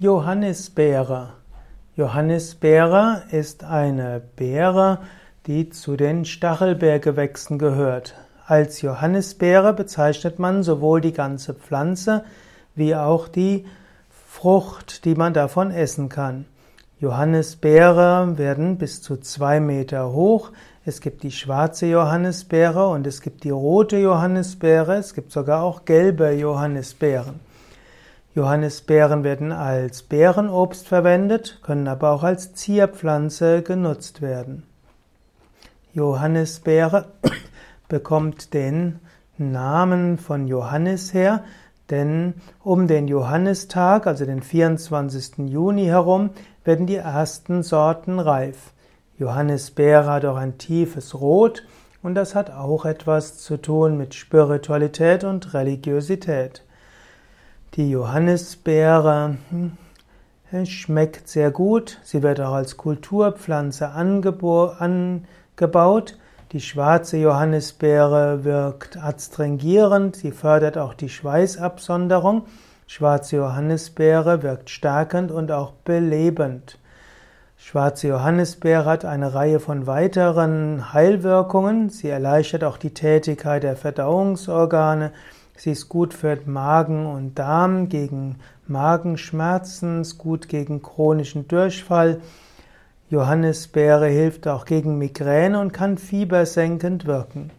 Johannisbeere. Johannisbeere ist eine Beere, die zu den Stachelbeergewächsen gehört. Als Johannisbeere bezeichnet man sowohl die ganze Pflanze wie auch die Frucht, die man davon essen kann. Johannisbeere werden bis zu zwei Meter hoch. Es gibt die schwarze Johannisbeere und es gibt die rote Johannisbeere. Es gibt sogar auch gelbe Johannisbeeren. Johannisbeeren werden als Beerenobst verwendet, können aber auch als Zierpflanze genutzt werden. Johannisbeere bekommt den Namen von Johannes her, denn um den Johannistag, also den 24. Juni herum, werden die ersten Sorten reif. Johannisbeere hat auch ein tiefes Rot und das hat auch etwas zu tun mit Spiritualität und Religiosität. Die Johannisbeere hm, schmeckt sehr gut. Sie wird auch als Kulturpflanze angebaut. Die schwarze Johannisbeere wirkt adstringierend. Sie fördert auch die Schweißabsonderung. Schwarze Johannisbeere wirkt stärkend und auch belebend. Schwarze Johannisbeere hat eine Reihe von weiteren Heilwirkungen. Sie erleichtert auch die Tätigkeit der Verdauungsorgane. Sie ist gut für Magen und Darm, gegen Magenschmerzen, ist gut gegen chronischen Durchfall. Johannisbeere hilft auch gegen Migräne und kann fiebersenkend wirken.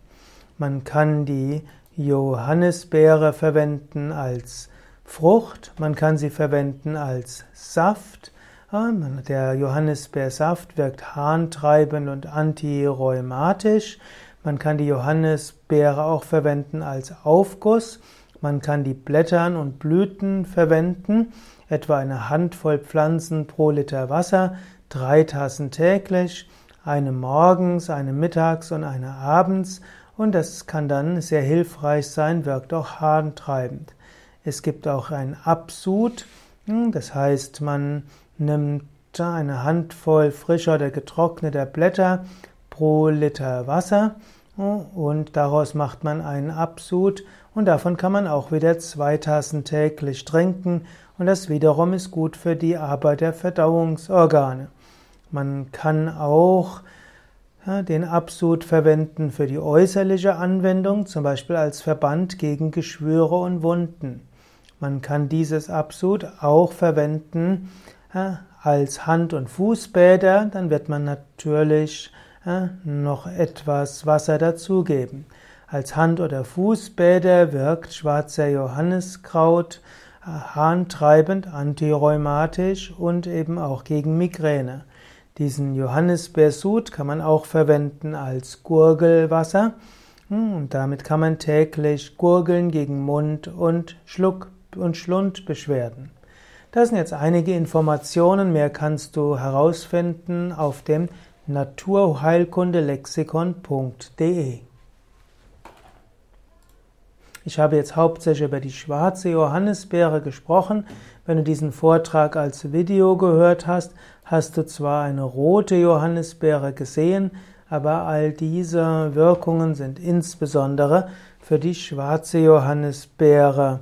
Man kann die Johannisbeere verwenden als Frucht, man kann sie verwenden als Saft. Der Johannisbeersaft wirkt harntreibend und antirheumatisch. Man kann die Johannisbeere auch verwenden als Aufguss. Man kann die Blättern und Blüten verwenden, etwa eine Handvoll Pflanzen pro Liter Wasser, drei Tassen täglich, eine morgens, eine mittags und eine abends. Und das kann dann sehr hilfreich sein, wirkt auch harntreibend. Es gibt auch ein Absud, hm, das heißt, man nimmt eine Handvoll frischer oder getrockneter Blätter pro Liter Wasser und daraus macht man einen Absud und davon kann man auch wieder zwei Tassen täglich trinken und das wiederum ist gut für die Arbeit der Verdauungsorgane. Man kann auch den Absud verwenden für die äußerliche Anwendung, zum Beispiel als Verband gegen Geschwüre und Wunden. Man kann dieses Absud auch verwenden als Hand- und Fußbäder, dann wird man natürlich noch etwas Wasser dazugeben. Als Hand- oder Fußbäder wirkt schwarzer Johanniskraut harntreibend, antirheumatisch und eben auch gegen Migräne. Diesen Johannisbeersud kann man auch verwenden als Gurgelwasser hm, und damit kann man täglich gurgeln gegen Mund- und Schluck- und Schlundbeschwerden. Das sind jetzt einige Informationen, mehr kannst du herausfinden auf dem naturheilkundelexikon.de. Ich habe jetzt hauptsächlich über die schwarze Johannisbeere gesprochen. Wenn du diesen Vortrag als Video gehört hast, hast du zwar eine rote Johannisbeere gesehen, aber all diese Wirkungen sind insbesondere für die schwarze Johannisbeere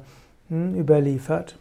hm, überliefert.